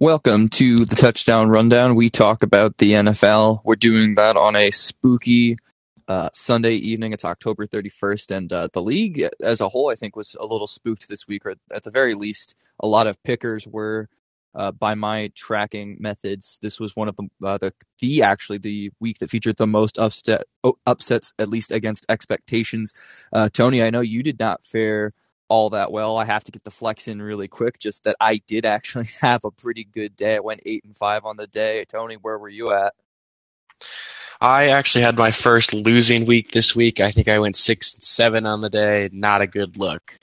Welcome to the Touchdown Rundown. We talk about the NFL. We're doing that on a spooky uh, Sunday evening. It's October 31st, and uh, the league as a whole, I think, was a little spooked this week, or at the very least, a lot of pickers were. Uh, by my tracking methods, this was one of the, uh, the the actually the week that featured the most upset oh, upsets, at least against expectations. Uh, Tony, I know you did not fare all that well. I have to get the flex in really quick. Just that I did actually have a pretty good day. I went eight and five on the day. Tony, where were you at? I actually had my first losing week this week. I think I went six and seven on the day. Not a good look.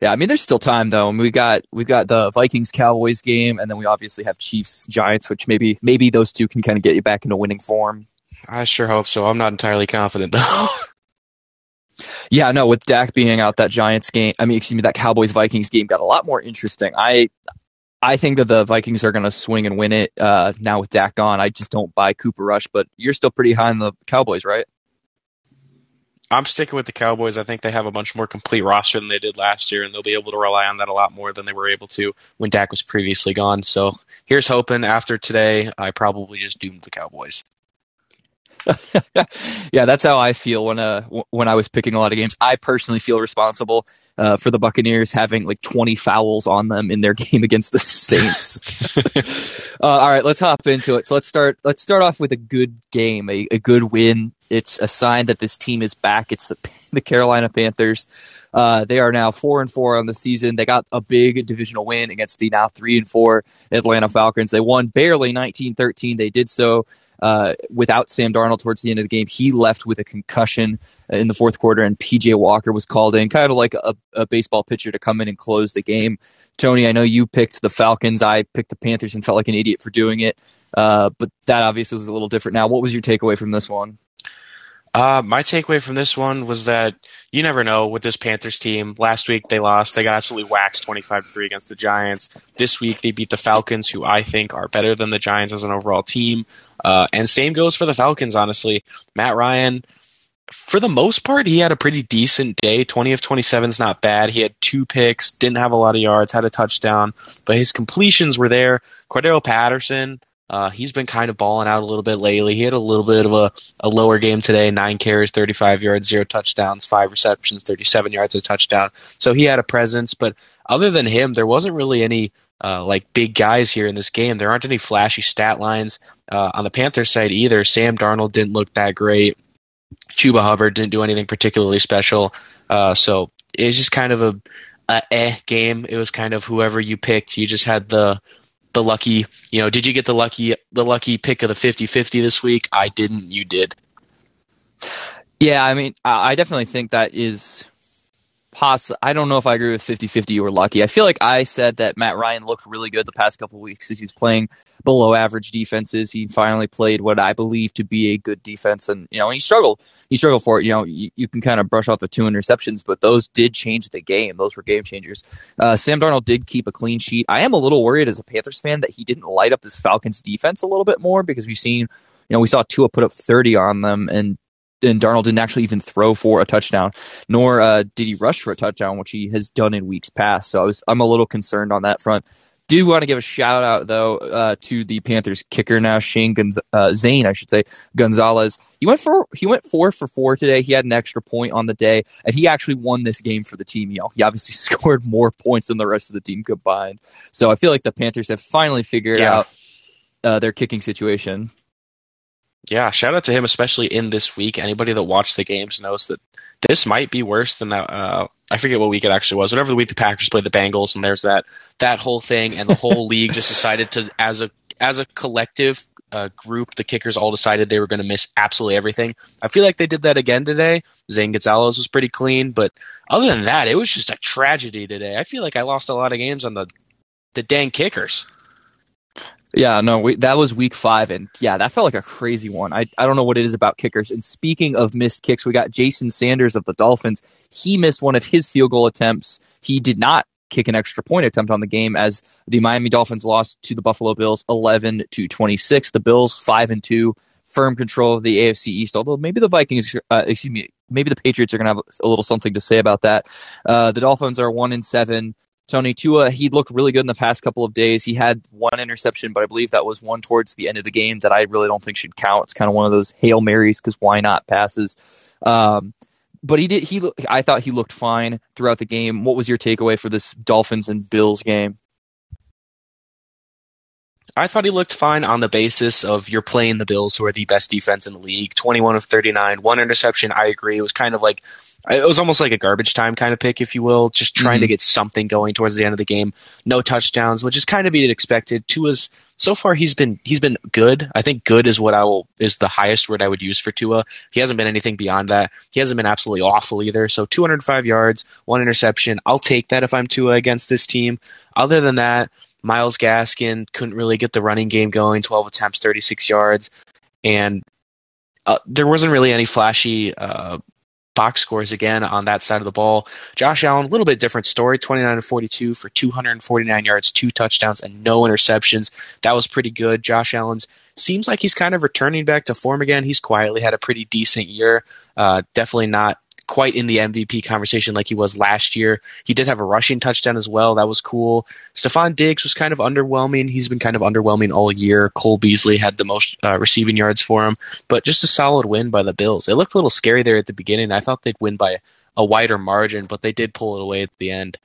Yeah, I mean, there's still time though. we got we got the Vikings Cowboys game, and then we obviously have Chiefs Giants, which maybe maybe those two can kind of get you back into winning form. I sure hope so. I'm not entirely confident though. Yeah, no, with Dak being out, that Giants game, I mean, excuse me, that Cowboys Vikings game got a lot more interesting. I I think that the Vikings are going to swing and win it uh, now with Dak gone. I just don't buy Cooper Rush, but you're still pretty high on the Cowboys, right? I'm sticking with the Cowboys. I think they have a much more complete roster than they did last year, and they'll be able to rely on that a lot more than they were able to when Dak was previously gone. So here's hoping after today, I probably just doomed the Cowboys. yeah, that's how I feel when uh when I was picking a lot of games. I personally feel responsible uh, for the Buccaneers having like 20 fouls on them in their game against the Saints. uh, all right, let's hop into it. So let's start. Let's start off with a good game, a, a good win. It's a sign that this team is back. It's the the Carolina Panthers. Uh, they are now four and four on the season. They got a big divisional win against the now three and four Atlanta Falcons. They won barely 19-13. They did so uh, without Sam Darnold towards the end of the game. He left with a concussion in the fourth quarter, and PJ Walker was called in, kind of like a, a, baseball pitcher to come in and close the game. Tony, I know you picked the Falcons. I picked the Panthers and felt like an idiot for doing it. Uh, but that obviously is a little different now. What was your takeaway from this one? Uh, my takeaway from this one was that you never know with this Panthers team. Last week they lost. They got absolutely waxed 25 3 against the Giants. This week they beat the Falcons, who I think are better than the Giants as an overall team. Uh, and same goes for the Falcons, honestly. Matt Ryan, for the most part, he had a pretty decent day. 20 of 27 is not bad. He had two picks, didn't have a lot of yards, had a touchdown, but his completions were there. Cordarrelle Patterson, uh, he's been kind of balling out a little bit lately. He had a little bit of a, a lower game today nine carries, 35 yards, zero touchdowns, five receptions, 37 yards, a touchdown. So he had a presence. But other than him, there wasn't really any uh, like big guys here in this game. There aren't any flashy stat lines uh, on the Panthers side either. Sam Darnold didn't look that great. Chuba Hubbard didn't do anything particularly special. Uh, so it was just kind of a, a eh game. It was kind of whoever you picked. You just had the the lucky, you know, did you get the lucky the lucky pick of the 50-50 this week? I didn't, you did. Yeah, I mean, I definitely think that is possible. I don't know if I agree with 50-50 or lucky. I feel like I said that Matt Ryan looked really good the past couple weeks as he was playing below average defenses. He finally played what I believe to be a good defense, and you know he struggled. He struggled for it. You know, you, you can kind of brush off the two interceptions, but those did change the game. Those were game changers. Uh, Sam Darnold did keep a clean sheet. I am a little worried as a Panthers fan that he didn't light up this Falcons defense a little bit more because we've seen. You know, we saw Tua put up 30 on them, and and Darnold didn't actually even throw for a touchdown, nor uh, did he rush for a touchdown, which he has done in weeks past. So I was I'm a little concerned on that front. Do want to give a shout out though uh, to the Panthers kicker now, Shane Gonz- uh, Zane, I should say Gonzalez. He went for he went four for four today. He had an extra point on the day, and he actually won this game for the team. You know, he obviously scored more points than the rest of the team combined. So I feel like the Panthers have finally figured yeah. out uh, their kicking situation. Yeah, shout out to him, especially in this week. Anybody that watched the games knows that this might be worse than that. Uh, I forget what week it actually was. Whatever the week the Packers played the Bengals, and there's that that whole thing, and the whole league just decided to, as a as a collective uh, group, the kickers all decided they were going to miss absolutely everything. I feel like they did that again today. Zane Gonzalez was pretty clean, but other than that, it was just a tragedy today. I feel like I lost a lot of games on the the dang kickers. Yeah, no, we, that was week five, and yeah, that felt like a crazy one. I, I don't know what it is about kickers. And speaking of missed kicks, we got Jason Sanders of the Dolphins. He missed one of his field goal attempts. He did not kick an extra point attempt on the game as the Miami Dolphins lost to the Buffalo Bills 11 to 26. The Bills 5 and 2, firm control of the AFC East, although maybe the Vikings, uh, excuse me, maybe the Patriots are going to have a little something to say about that. Uh, the Dolphins are 1 and 7 Tony Tua, he looked really good in the past couple of days. He had one interception, but I believe that was one towards the end of the game that I really don't think should count. It's kind of one of those hail marys because why not passes. Um, but he did. He I thought he looked fine throughout the game. What was your takeaway for this Dolphins and Bills game? I thought he looked fine on the basis of you're playing the Bills, who are the best defense in the league. 21 of 39, one interception. I agree. It was kind of like, it was almost like a garbage time kind of pick, if you will, just trying mm-hmm. to get something going towards the end of the game. No touchdowns, which is kind of be expected. Tua's so far he's been he's been good. I think good is what I will is the highest word I would use for Tua. He hasn't been anything beyond that. He hasn't been absolutely awful either. So 205 yards, one interception. I'll take that if I'm Tua against this team. Other than that Myles Gaskin couldn't really get the running game going. 12 attempts, 36 yards, and uh, there wasn't really any flashy uh, box scores again on that side of the ball. Josh Allen, a little bit different story 29 to 42 for 249 yards, two touchdowns, and no interceptions. That was pretty good. Josh Allen's seems like he's kind of returning back to form again. He's quietly had a pretty decent year. Uh, definitely not quite in the MVP conversation like he was last year. He did have a rushing touchdown as well. That was cool. Stefon Diggs was kind of underwhelming. He's been kind of underwhelming all year. Cole Beasley had the most uh, receiving yards for him, but just a solid win by the Bills. It looked a little scary there at the beginning. I thought they'd win by a wider margin, but they did pull it away at the end.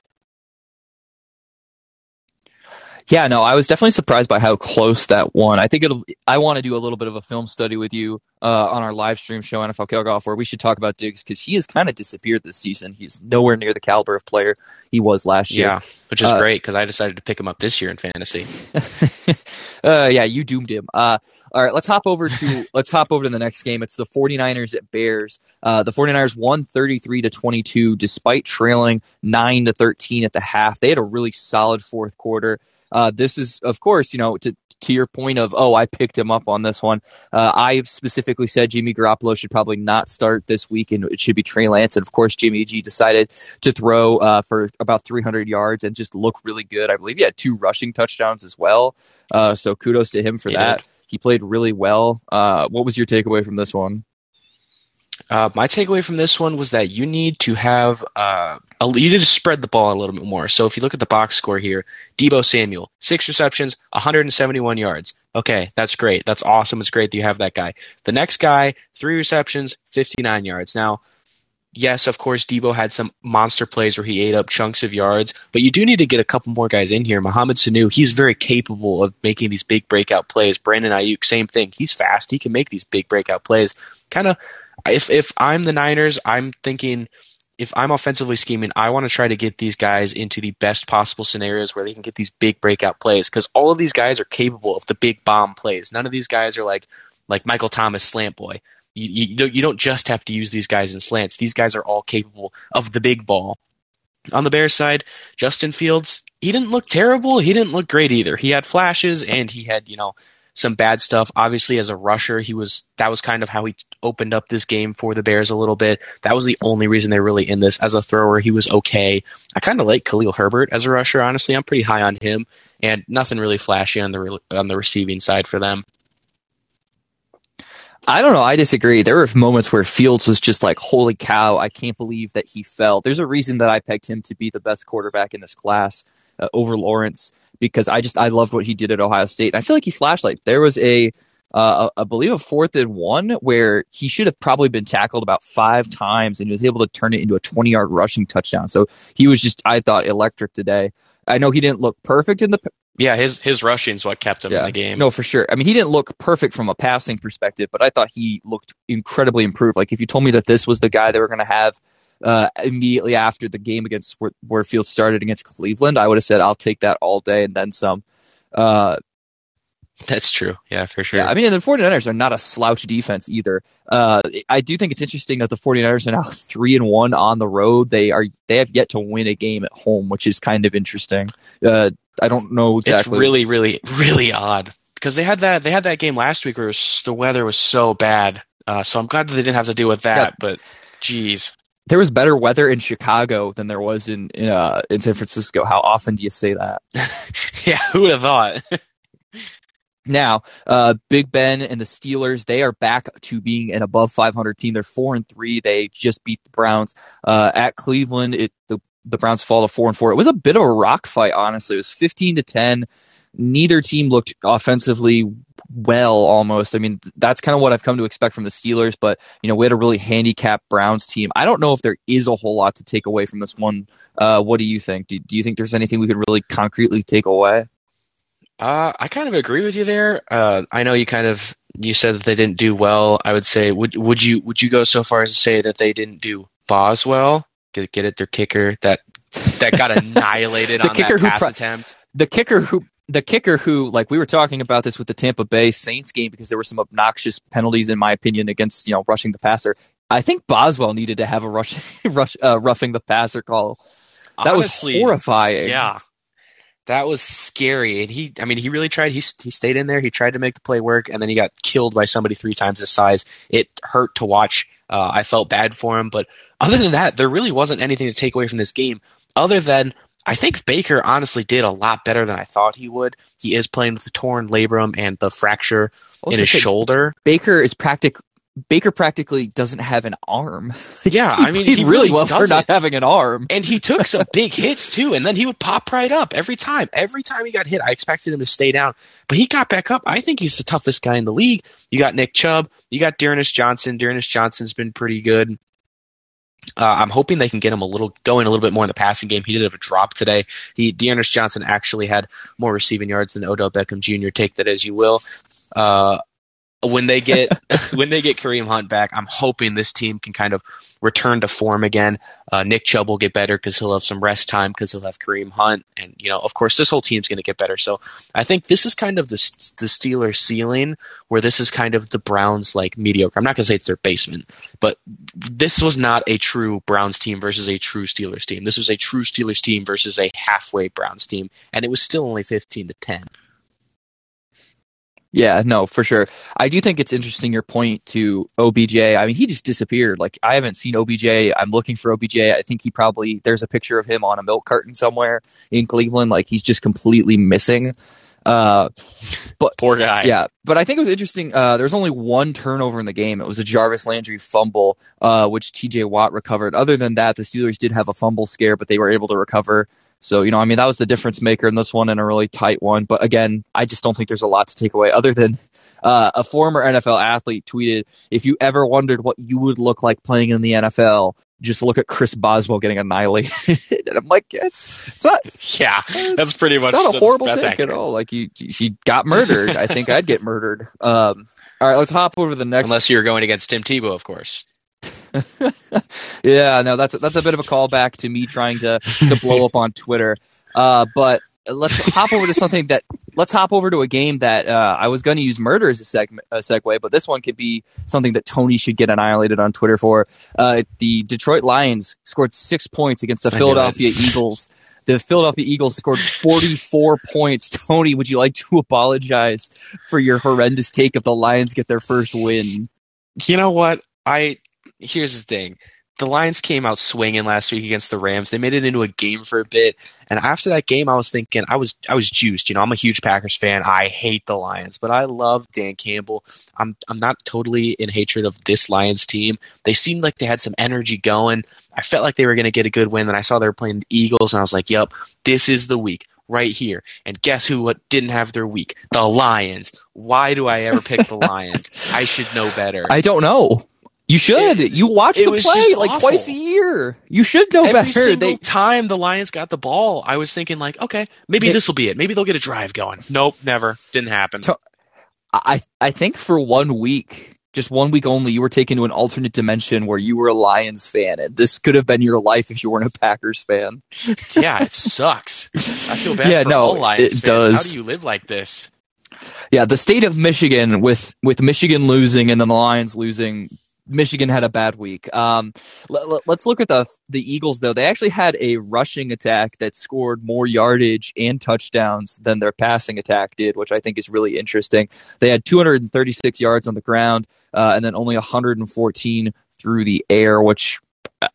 Yeah, no, I was definitely surprised by how close that one. I think it'll. I want to do a little bit of a film study with you uh, on our live stream show NFL Kickoff, where we should talk about Diggs because he has kind of disappeared this season. He's nowhere near the caliber of player he was last year. Yeah, which is uh, great because I decided to pick him up this year in fantasy. uh, yeah, you doomed him. Uh, all right, let's hop over to let's hop over to the next game. It's the 49ers at Bears. Uh, the 49ers won 33 to 22 despite trailing 9 to 13 at the half. They had a really solid fourth quarter. Uh, this is, of course, you know, to to your point of, oh, I picked him up on this one. Uh, I specifically said Jimmy Garoppolo should probably not start this week, and it should be Trey Lance. And of course, Jimmy G decided to throw uh, for about 300 yards and just look really good. I believe he had two rushing touchdowns as well. Uh, so kudos to him for he that. Did. He played really well. Uh, what was your takeaway from this one? Uh, my takeaway from this one was that you need to have uh, a, you need to spread the ball a little bit more. So if you look at the box score here, Deebo Samuel, six receptions, 171 yards. Okay, that's great. That's awesome. It's great that you have that guy. The next guy, three receptions, 59 yards. Now, yes, of course, Deebo had some monster plays where he ate up chunks of yards, but you do need to get a couple more guys in here. Mohamed Sanu, he's very capable of making these big breakout plays. Brandon Aiyuk, same thing. He's fast. He can make these big breakout plays. Kind of if if I'm the Niners, I'm thinking if I'm offensively scheming, I want to try to get these guys into the best possible scenarios where they can get these big breakout plays because all of these guys are capable of the big bomb plays. None of these guys are like like Michael Thomas slant boy. You, you, don't, you don't just have to use these guys in slants. These guys are all capable of the big ball. On the Bears side, Justin Fields, he didn't look terrible. He didn't look great either. He had flashes and he had, you know, some bad stuff. Obviously, as a rusher, he was that was kind of how he opened up this game for the Bears a little bit. That was the only reason they're really in this. As a thrower, he was okay. I kind of like Khalil Herbert as a rusher. Honestly, I'm pretty high on him, and nothing really flashy on the re- on the receiving side for them. I don't know. I disagree. There were moments where Fields was just like, "Holy cow! I can't believe that he fell." There's a reason that I pegged him to be the best quarterback in this class uh, over Lawrence because I just I loved what he did at Ohio State. And I feel like he flashed like there was a uh, I believe a fourth and one where he should have probably been tackled about five times and he was able to turn it into a 20 yard rushing touchdown. So he was just, I thought, electric today. I know he didn't look perfect in the. Yeah, his his rushing's what kept him yeah, in the game. No, for sure. I mean, he didn't look perfect from a passing perspective, but I thought he looked incredibly improved. Like if you told me that this was the guy they were going to have uh, immediately after the game against where, where Field started against Cleveland, I would have said I'll take that all day and then some. Uh, that's true. Yeah, for sure. Yeah, I mean, the 49ers are not a slouch defense either. Uh, I do think it's interesting that the 49ers are now 3 and 1 on the road. They are they have yet to win a game at home, which is kind of interesting. Uh, I don't know exactly. It's really really really odd because they had that they had that game last week where was, the weather was so bad. Uh, so I'm glad that they didn't have to deal with that, yeah. but geez there was better weather in Chicago than there was in in, uh, in San Francisco. How often do you say that? yeah, who would have thought? now, uh, Big Ben and the Steelers they are back to being an above 500 team. They're four and three. They just beat the Browns uh, at Cleveland. It the the Browns fall to four and four. It was a bit of a rock fight, honestly. It was fifteen to ten. Neither team looked offensively well almost. I mean, that's kind of what I've come to expect from the Steelers, but you know, we had a really handicapped Browns team. I don't know if there is a whole lot to take away from this one. Uh, what do you think? Do, do you think there's anything we could really concretely take away? Uh, I kind of agree with you there. Uh, I know you kind of you said that they didn't do well. I would say would would you would you go so far as to say that they didn't do Boswell? Get get it, their kicker that that got annihilated the on kicker that pass pro- attempt. The kicker who the kicker who like we were talking about this with the Tampa Bay Saints game because there were some obnoxious penalties in my opinion against you know rushing the passer. I think Boswell needed to have a rush, rush uh, roughing the passer call. That Honestly, was horrifying. Yeah, that was scary. And he, I mean, he really tried. He he stayed in there. He tried to make the play work, and then he got killed by somebody three times his size. It hurt to watch. Uh, I felt bad for him, but other than that, there really wasn't anything to take away from this game. Other than I think Baker honestly did a lot better than I thought he would. He is playing with the torn labrum and the fracture in his say, shoulder. Baker is practically Baker practically doesn't have an arm. Yeah, He I mean, played he really really well for not having an arm. And he took some big hits too, and then he would pop right up every time. Every time he got hit, I expected him to stay down, but he got back up. I think he's the toughest guy in the league. You got Nick Chubb, you got D'Ernest Johnson. D'Ernest Johnson's been pretty good. Uh, I'm hoping they can get him a little going a little bit more in the passing game. He did have a drop today. He D'Ernest Johnson actually had more receiving yards than Odell Beckham Jr. Take that as you will. Uh, when they get when they get Kareem Hunt back, I'm hoping this team can kind of return to form again. Uh, Nick Chubb will get better because he'll have some rest time because he'll have Kareem Hunt, and you know, of course, this whole team's going to get better. So I think this is kind of the the Steelers' ceiling, where this is kind of the Browns' like mediocre. I'm not going to say it's their basement, but this was not a true Browns team versus a true Steelers team. This was a true Steelers team versus a halfway Browns team, and it was still only 15 to 10. Yeah, no, for sure. I do think it's interesting your point to OBJ. I mean, he just disappeared. Like I haven't seen OBJ. I'm looking for OBJ. I think he probably there's a picture of him on a milk carton somewhere in Cleveland. Like he's just completely missing. Uh, but Poor guy. yeah, but I think it was interesting. Uh, there was only one turnover in the game. It was a Jarvis Landry fumble, uh, which TJ Watt recovered. Other than that, the Steelers did have a fumble scare, but they were able to recover. So, you know, I mean, that was the difference maker in this one in a really tight one. But again, I just don't think there's a lot to take away other than uh, a former NFL athlete tweeted if you ever wondered what you would look like playing in the NFL, just look at Chris Boswell getting annihilated. and I'm like, it's, it's not. Yeah, that's pretty it's much not a horrible that's at all. Like you, she got murdered. I think I'd get murdered. Um, all right, let's hop over to the next. Unless you're going against Tim Tebow, of course. yeah, no, that's that's a bit of a callback to me trying to to blow up on Twitter. Uh, but let's hop over to something that let's hop over to a game that uh, I was going to use murder as a, seg- a segue, but this one could be something that Tony should get annihilated on Twitter for. Uh, the Detroit Lions scored six points against the I Philadelphia Eagles. The Philadelphia Eagles scored 44 points. Tony, would you like to apologize for your horrendous take of the Lions get their first win? You know what? I here's the thing. The Lions came out swinging last week against the Rams. They made it into a game for a bit, and after that game, I was thinking I was I was juiced. You know, I'm a huge Packers fan. I hate the Lions, but I love Dan Campbell. I'm I'm not totally in hatred of this Lions team. They seemed like they had some energy going. I felt like they were going to get a good win. Then I saw they were playing the Eagles, and I was like, "Yep, this is the week." Right here, and guess who? What didn't have their week? The Lions. Why do I ever pick the Lions? I should know better. I don't know. You should. It- you watch the play like awful. twice a year. You should know Every better. They, time the Lions got the ball, I was thinking like, okay, maybe this will be it. Maybe they'll get a drive going. Nope, never. Didn't happen. To- I I think for one week, just one week only, you were taken to an alternate dimension where you were a Lions fan, and this could have been your life if you weren't a Packers fan. yeah, it sucks. I feel bad Yeah, for no, all Lions it fans. How do you live like this? Yeah, the state of Michigan with with Michigan losing and then the Lions losing. Michigan had a bad week. Um, let, us look at the the Eagles though. They actually had a rushing attack that scored more yardage and touchdowns than their passing attack did, which I think is really interesting. They had 236 yards on the ground uh, and then only 114 through the air, which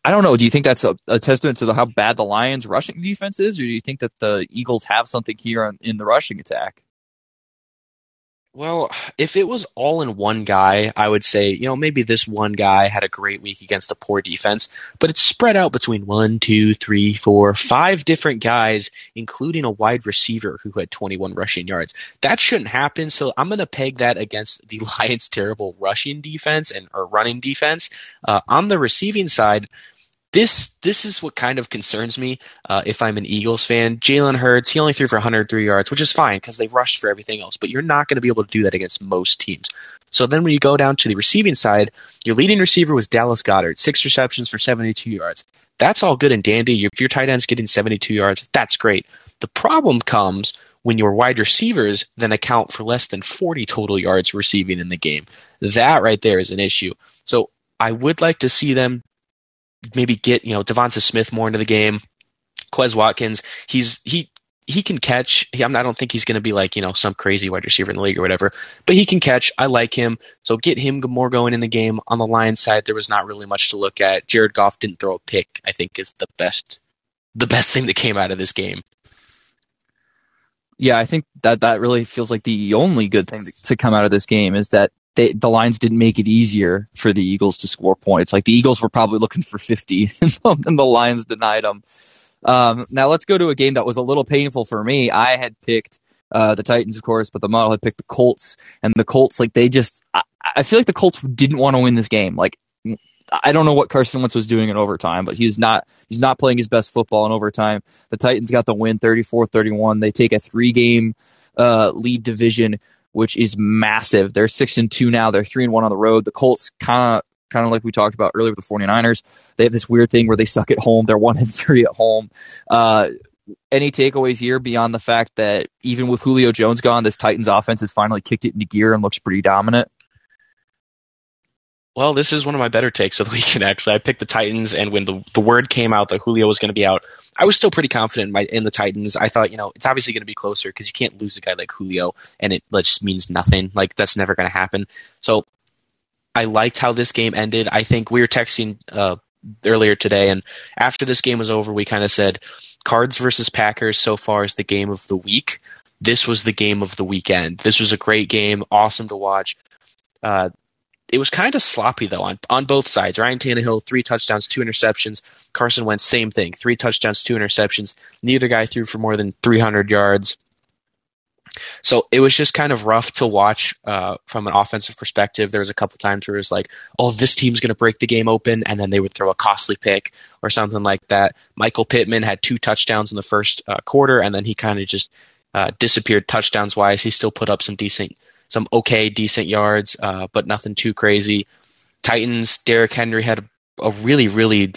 I don't know. Do you think that's a, a testament to the, how bad the Lions' rushing defense is, or do you think that the Eagles have something here on, in the rushing attack? Well, if it was all in one guy, I would say, you know, maybe this one guy had a great week against a poor defense, but it's spread out between one, two, three, four, five different guys, including a wide receiver who had 21 rushing yards. That shouldn't happen, so I'm going to peg that against the Lions' terrible rushing defense and or running defense. Uh, on the receiving side, this this is what kind of concerns me uh, if I'm an Eagles fan. Jalen Hurts, he only threw for 103 yards, which is fine because they rushed for everything else, but you're not going to be able to do that against most teams. So then when you go down to the receiving side, your leading receiver was Dallas Goedert, six receptions for 72 yards. That's all good and dandy. If your tight end's getting 72 yards, that's great. The problem comes when your wide receivers then account for less than 40 total yards receiving in the game. That right there is an issue. So I would like to see them maybe get you know Devonta Smith more into the game. Quez Watkins, he's he he can catch. He, I don't think he's going to be like you know some crazy wide receiver in the league or whatever, but he can catch. I like him, so get him more going in the game. On the Lions side, there was not really much to look at. Jared Goff didn't throw a pick. I think is the best the best thing that came out of this game. Yeah, I think that that really feels like the only good thing to come out of this game is that they, the Lions didn't make it easier for the Eagles to score points. Like the Eagles were probably looking for 50 and the Lions denied them. Um, now let's go to a game that was a little painful for me. I had picked uh, the Titans, of course, but the model had picked the Colts, and the Colts, like they just, I, I feel like the Colts didn't want to win this game. Like I don't know what Carson Wentz was doing in overtime, but he's not he's not playing his best football in overtime. The Titans got the win 34-31. They take a three game uh, lead division which is massive. They're six and two now. They're three and one on the road. The Colts kind of kind of like we talked about earlier with the 49ers. They have this weird thing where they suck at home. They're one and three at home. Uh, any takeaways here beyond the fact that even with Julio Jones gone, this Titans offense has finally kicked it into gear and looks pretty dominant? Well, this is one of my better takes of the weekend. Actually, I picked the Titans, and when the the word came out that Julio was going to be out, I was still pretty confident in, my, in the Titans. I thought, you know, it's obviously going to be closer because you can't lose a guy like Julio, and it just means nothing. Like that's never going to happen. So, I liked how this game ended. I think we were texting uh, earlier today, and after this game was over, we kind of said, Cards versus Packers so far is the game of the week. This was the game of the weekend. This was a great game, awesome to watch. Uh, it was kind of sloppy though on on both sides. Ryan Tannehill, three touchdowns, two interceptions. Carson Wentz, same thing, three touchdowns, two interceptions. Neither guy threw for more than 300 yards. So it was just kind of rough to watch uh, from an offensive perspective. There was a couple times where it was like, "Oh, this team's going to break the game open," and then they would throw a costly pick or something like that. Michael Pittman had two touchdowns in the first uh, quarter, and then he kind of just uh, disappeared touchdowns wise. He still put up some decent some okay, decent yards, uh, but nothing too crazy. Titans, Derrick Henry had a, a really, really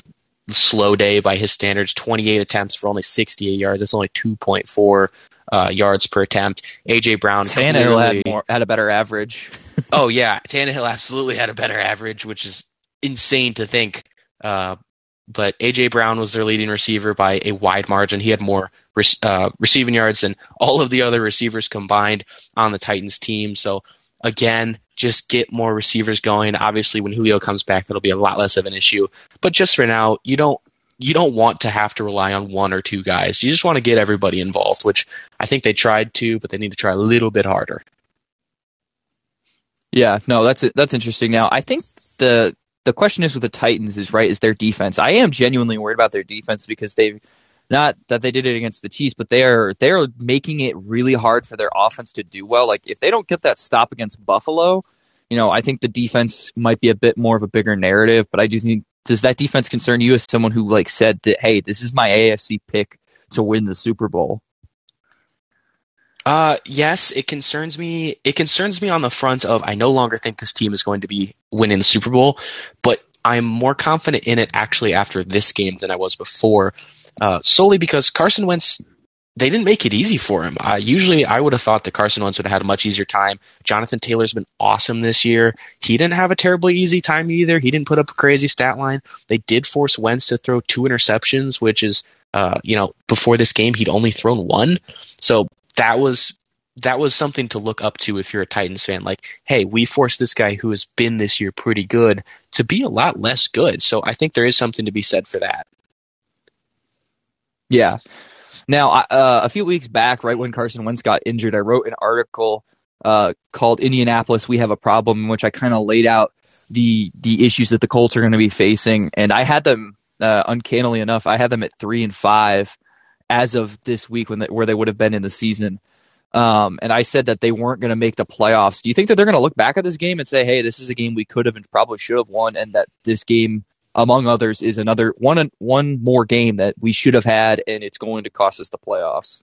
slow day by his standards 28 attempts for only 68 yards. That's only 2.4 uh, yards per attempt. AJ Brown Tannehill had, more, had a better average. oh yeah, Tannehill absolutely had a better average, which is insane to think. Uh, but AJ Brown was their leading receiver by a wide margin. He had more uh, receiving yards than all of the other receivers combined on the Titans team. So again, just get more receivers going. Obviously, when Julio comes back, that'll be a lot less of an issue. But just for now, you don't you don't want to have to rely on one or two guys. You just want to get everybody involved, which I think they tried to, but they need to try a little bit harder. Yeah, no, that's that's interesting. Now, I think the the question is with the Titans is right is their defense. I am genuinely worried about their defense because they've not that they did it against the Chiefs, but they're they're making it really hard for their offense to do well. Like if they don't get that stop against Buffalo, you know, I think the defense might be a bit more of a bigger narrative. But I do think does that defense concern you as someone who like said that hey, this is my AFC pick to win the Super Bowl? Uh, yes, it concerns me. It concerns me on the front of I no longer think this team is going to be winning the Super Bowl, but I'm more confident in it actually after this game than I was before, uh, solely because Carson Wentz. They didn't make it easy for him. Uh, usually, I would have thought that Carson Wentz would have had a much easier time. Jonathan Taylor's been awesome this year. He didn't have a terribly easy time either. He didn't put up a crazy stat line. They did force Wentz to throw two interceptions, which is, uh, you know, before this game he'd only thrown one. So that was that was something to look up to if you're a Titans fan. Like, hey, we forced this guy who has been this year pretty good to be a lot less good. So I think there is something to be said for that. Yeah. Now, uh, a few weeks back, right when Carson Wentz got injured, I wrote an article uh, called Indianapolis. We have a problem, in which I kind of laid out the the issues that the Colts are going to be facing, and I had them uh, uncannily enough, I had them at three and five as of this week when they, where they would have been in the season. Um, and I said that they weren't going to make the playoffs. Do you think that they're going to look back at this game and say, "Hey, this is a game we could have and probably should have won," and that this game, among others, is another one one more game that we should have had, and it's going to cost us the playoffs?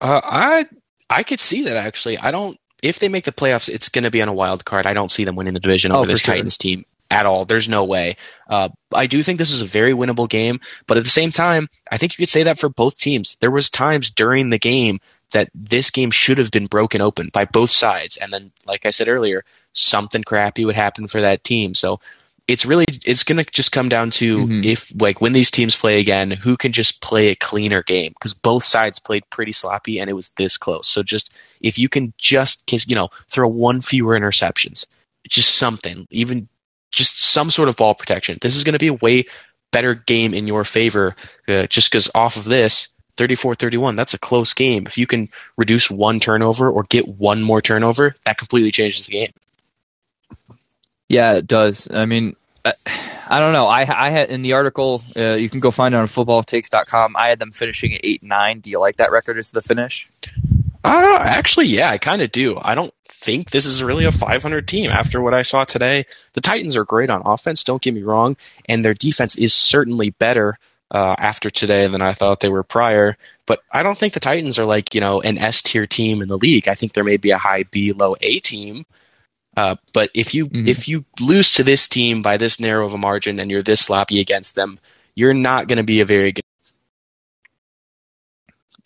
Uh, I I could see that actually. I don't. If they make the playoffs, it's going to be on a wild card. I don't see them winning the division over oh, this sure. Titans team at all. There's no way. Uh, I do think this is a very winnable game, but at the same time, I think you could say that for both teams. There was times during the game that this game should have been broken open by both sides, and then, like I said earlier, something crappy would happen for that team. So it's really it's going to just come down to mm-hmm. if like when these teams play again, who can just play a cleaner game because both sides played pretty sloppy and it was this close. So just if you can just you know throw one fewer interceptions, just something, even just some sort of ball protection. This is going to be a way better game in your favor uh, just because off of this, 34 31, that's a close game. If you can reduce one turnover or get one more turnover, that completely changes the game. Yeah, it does. I mean, I, I don't know. I, I had in the article, uh, you can go find it on footballtakes.com. I had them finishing at 8 9. Do you like that record as the finish? Uh, actually, yeah, I kind of do. I don't think this is really a 500 team after what I saw today. The Titans are great on offense, don't get me wrong, and their defense is certainly better uh, after today than I thought they were prior. But I don't think the Titans are like, you know, an S tier team in the league. I think there may be a high B, low A team. Uh, but if you mm-hmm. if you lose to this team by this narrow of a margin and you're this sloppy against them, you're not going to be a very good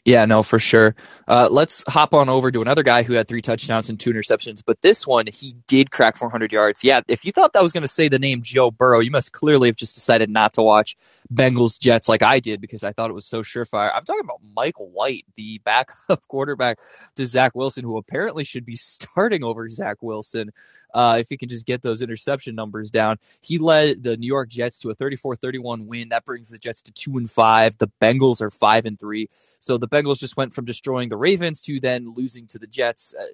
yeah, no, for sure. Uh, let's hop on over to another guy who had three touchdowns and two interceptions, but this one he did crack 400 yards. Yeah, if you thought that was going to say the name Joe Burrow, you must clearly have just decided not to watch Bengals Jets like I did because I thought it was so surefire. I'm talking about Mike White, the backup quarterback to Zach Wilson, who apparently should be starting over Zach Wilson uh, if he can just get those interception numbers down. He led the New York Jets to a 34-31 win. That brings the Jets to two and five. The Bengals are five and three. So the Bengals just went from destroying the Ravens to then losing to the Jets. Uh,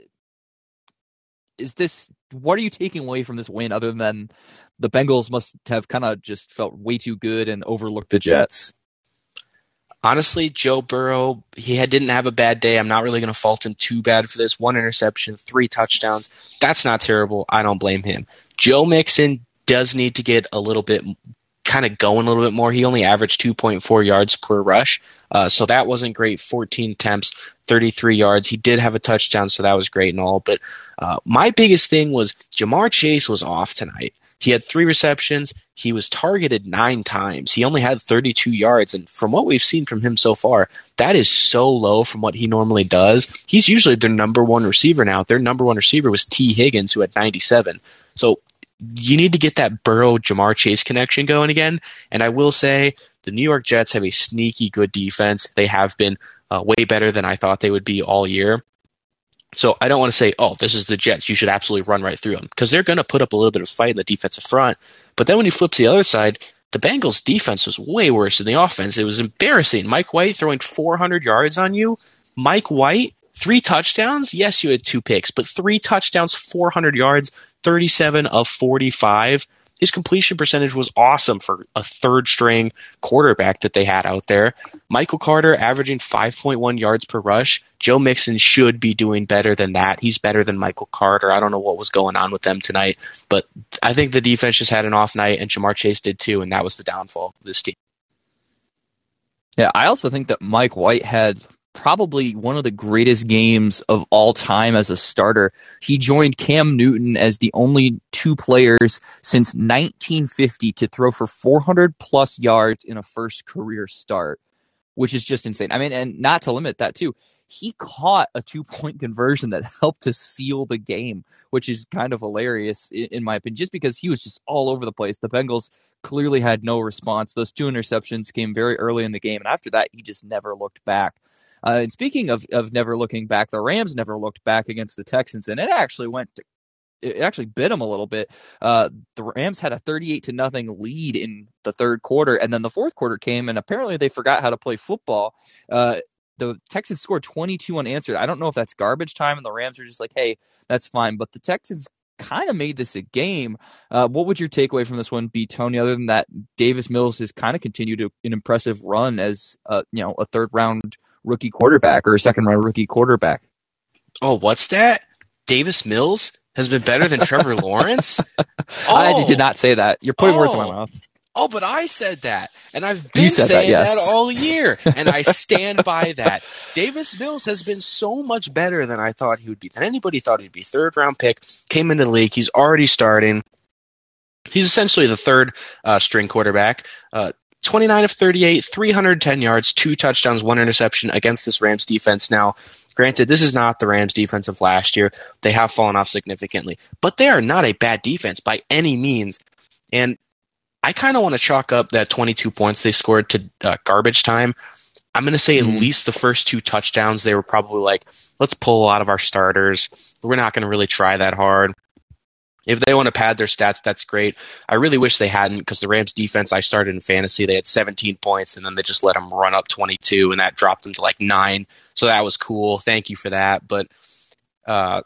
is this what are you taking away from this win other than the Bengals must have kind of just felt way too good and overlooked the Jets? honestly, Joe Burrow, he had, didn't have a bad day. I'm not really going to fault him too bad for this. One interception, three touchdowns. That's not terrible. I don't blame him. Joe Mixon does need to get a little bit kind of going a little bit more. He only averaged 2.4 yards per rush. Uh, so that wasn't great. 14 attempts, 33 yards. He did have a touchdown, so that was great and all. But uh, my biggest thing was Ja'Marr Chase was off tonight. He had three receptions. He was targeted nine times. He only had 32 yards. And from what we've seen from him so far, that is so low from what he normally does. He's usually their number one receiver now. Their number one receiver was Tee Higgins, who had 97. So you need to get that Burrow Ja'Marr Chase connection going again. And I will say the New York Jets have a sneaky good defense. They have been uh, way better than I thought they would be all year. So I don't want to say, oh, this is the Jets. You should absolutely run right through them because they're going to put up a little bit of fight in the defensive front. But then when you flip to the other side, the Bengals' defense was way worse than the offense. It was embarrassing. Mike White throwing 400 yards on you. Mike White, three touchdowns. Yes, you had two picks, but three touchdowns, 400 yards, 37 of 45 his completion percentage was awesome for a third string quarterback that they had out there. Michael Carter averaging 5.1 yards per rush. Joe Mixon should be doing better than that. He's better than Michael Carter. I don't know what was going on with them tonight, but I think the defense just had an off night, and Ja'Marr Chase did too, and that was the downfall of this team. Yeah, I also think that Mike White had probably one of the greatest games of all time as a starter. He joined Cam Newton as the only two players since 1950 to throw for 400 plus yards in a first career start, which is just insane. I mean, and not to limit that too. He caught a two point conversion that helped to seal the game, which is kind of hilarious in my opinion, just because he was just all over the place. The Bengals clearly had no response. Those two interceptions came very early in the game, and after that, he just never looked back. Uh, and speaking of of never looking back, the Rams never looked back against the Texans, and it actually went. To, it actually bit them a little bit. Uh, the Rams had a 38 to nothing lead in the third quarter, and then the fourth quarter came, and apparently they forgot how to play football. Uh, the Texans scored 22 unanswered. I don't know if that's garbage time, and the Rams are just like, hey, that's fine. But the Texans kind of made this a game. Uh, what would your takeaway from this one be, Tony? Other than that, Davis Mills has kind of continued an impressive run as uh, you know a third round rookie quarterback or a second round rookie quarterback. Oh, what's that? Davis Mills has been better than Trevor Lawrence. Oh. I did not say that. You're putting oh. words in my oh. mouth. Oh, but I said that. And I've been saying that, yes. that, all year. And I stand by that. Davis Mills has been so much better than I thought he would be. Than anybody thought he'd be. Third round pick, came into the league. He's already starting. He's essentially the third uh, string quarterback. Uh, 29 of 38, 310 yards, two touchdowns, one interception against this Rams defense. Now, granted, this is not the Rams defense of last year. They have fallen off significantly, but they are not a bad defense by any means. And I kind of want to chalk up that 22 points they scored to uh, garbage time. I'm going to say at mm-hmm. least the first two touchdowns, they were probably like, let's pull a lot of our starters. We're not going to really try that hard. If they want to pad their stats, that's great. I really wish they hadn't because the Rams defense, I started in fantasy, they had 17 points and then they just let them run up 22 and that dropped them to like nine. So that was cool. Thank you for that. But uh,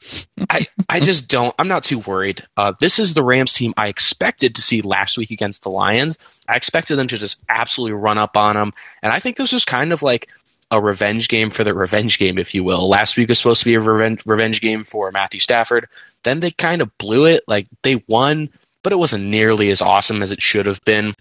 I I just don't. I'm not too worried. Uh, this is the Rams team I expected to see last week against the Lions. I expected them to just absolutely run up on them, and I think this was kind of like a revenge game for the revenge game, if you will. Last week was supposed to be a revenge revenge game for Matthew Stafford. Then they kind of blew it. Like they won, but it wasn't nearly as awesome as it should have been.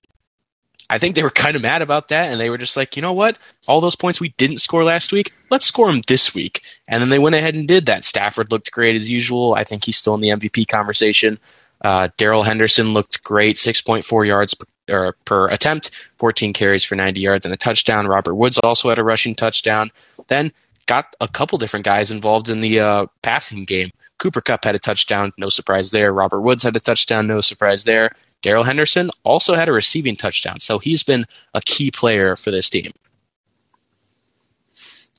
I think they were kind of mad about that, and they were just like, you know what? All those points we didn't score last week, let's score them this week. And then they went ahead and did that. Stafford looked great as usual. I think he's still in the MVP conversation. Uh, Darrell Henderson looked great, 6.4 yards per, per attempt, 14 carries for 90 yards and a touchdown. Robert Woods also had a rushing touchdown. Then got a couple different guys involved in the uh, passing game. Cooper Kupp had a touchdown, no surprise there. Robert Woods had a touchdown, no surprise there. Darrell Henderson also had a receiving touchdown, so he's been a key player for this team.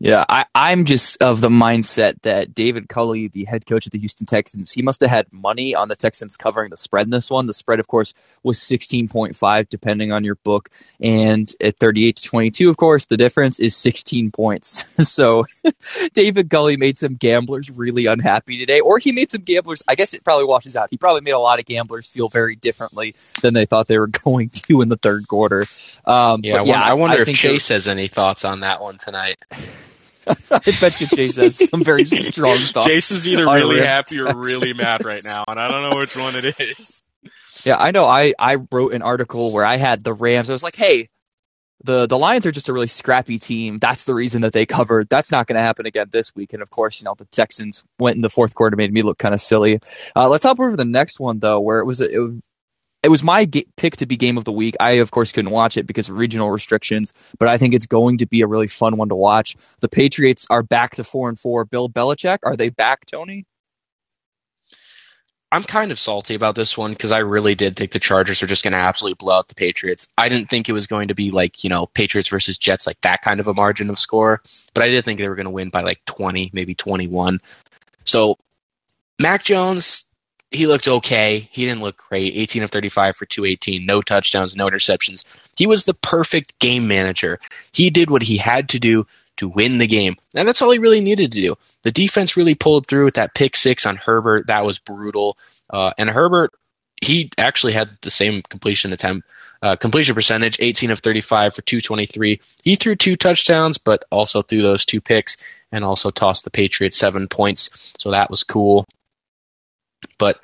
Yeah, I, I'm just of the mindset that David Culley, the head coach of the Houston Texans, he must have had money on the Texans covering the spread in this one. The spread, of course, was 16.5, depending on your book. And at 38 to 22, of course, the difference is 16 points. so David Culley made some gamblers really unhappy today, or he made some gamblers, I guess it probably washes out. He probably made a lot of gamblers feel very differently than they thought they were going to in the third quarter. Um, yeah, yeah, I wonder, I if Chase has any thoughts on that one tonight. I bet you Chase has some very strong thoughts. Chase is either really happy or really mad right now, and I don't know which one it is. Yeah, I know. I, I wrote an article where I had the Rams. I was like, hey, the the Lions are just a really scrappy team. That's the reason that they covered. That's not going to happen again this week. And of course, you know the Texans went in the fourth quarter, made me look kind of silly. Uh, let's hop over to the next one though, where it was it, it was my ga- pick to be game of the week. I, of course, couldn't watch it because of regional restrictions, but I think it's going to be a really fun one to watch. The Patriots are back to four and four. Bill Belichick, are they back, Tony? I'm kind of salty about this one because I really did think the Chargers are just going to absolutely blow out the Patriots. I didn't think it was going to be like, you know, Patriots versus Jets, like that kind of a margin of score, but I did think they were going to win by like 20, maybe 21. So, Mac Jones, he looked okay. He didn't look great. 18 of 35 for 218, no touchdowns, no interceptions. He was the perfect game manager. He did what he had to do to win the game. And that's all he really needed to do. The defense really pulled through with that pick six on Herbert. That was brutal. Uh, and Herbert, he actually had the same completion attempt, uh, completion percentage, 18 of 35 for 223. He threw two touchdowns, but also threw those two picks and also tossed the Patriots seven points. So that was cool. But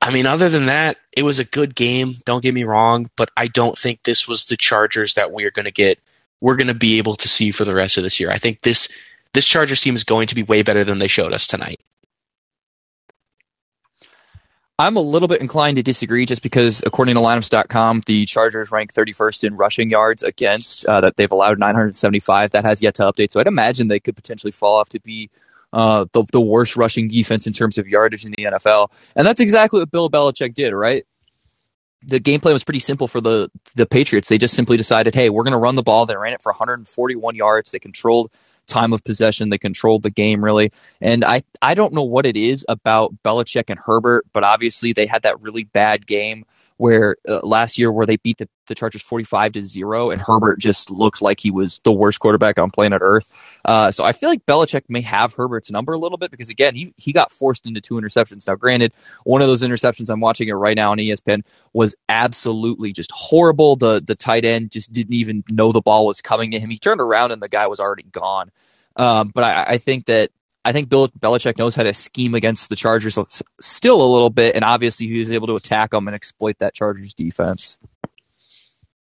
I mean, other than that, it was a good game. Don't get me wrong, but I don't think this was the Chargers that we're going to get. We're going to be able to see for the rest of this year. I think this this Chargers team is going to be way better than they showed us tonight. I'm a little bit inclined to disagree just because, according to lineups.com, the Chargers rank 31st in rushing yards against, uh, that they've allowed 975. That has yet to update. So I'd imagine they could potentially fall off to be uh, the, the worst rushing defense in terms of yardage in the NFL. And that's exactly what Bill Belichick did, right? The game plan was pretty simple for the the Patriots. They just simply decided, hey, we're going to run the ball. They ran it for 141 yards. They controlled time of possession. They controlled the game really. And I I don't know what it is about Belichick and Herbert, but obviously they had that really bad game where uh, last year where they beat the, the Chargers 45 to 0 and Herbert just looked like he was the worst quarterback on planet Earth. Uh, so I feel like Belichick may have Herbert's number a little bit because again, he he got forced into two interceptions. Now granted, one of those interceptions I'm watching it right now on ESPN was absolutely just horrible. The the tight end just didn't even know the ball was coming to him. He turned around and the guy was already gone. Um, but I, I think that I think Bill Belichick knows how to scheme against the Chargers still a little bit, and obviously he was able to attack them and exploit that Chargers defense.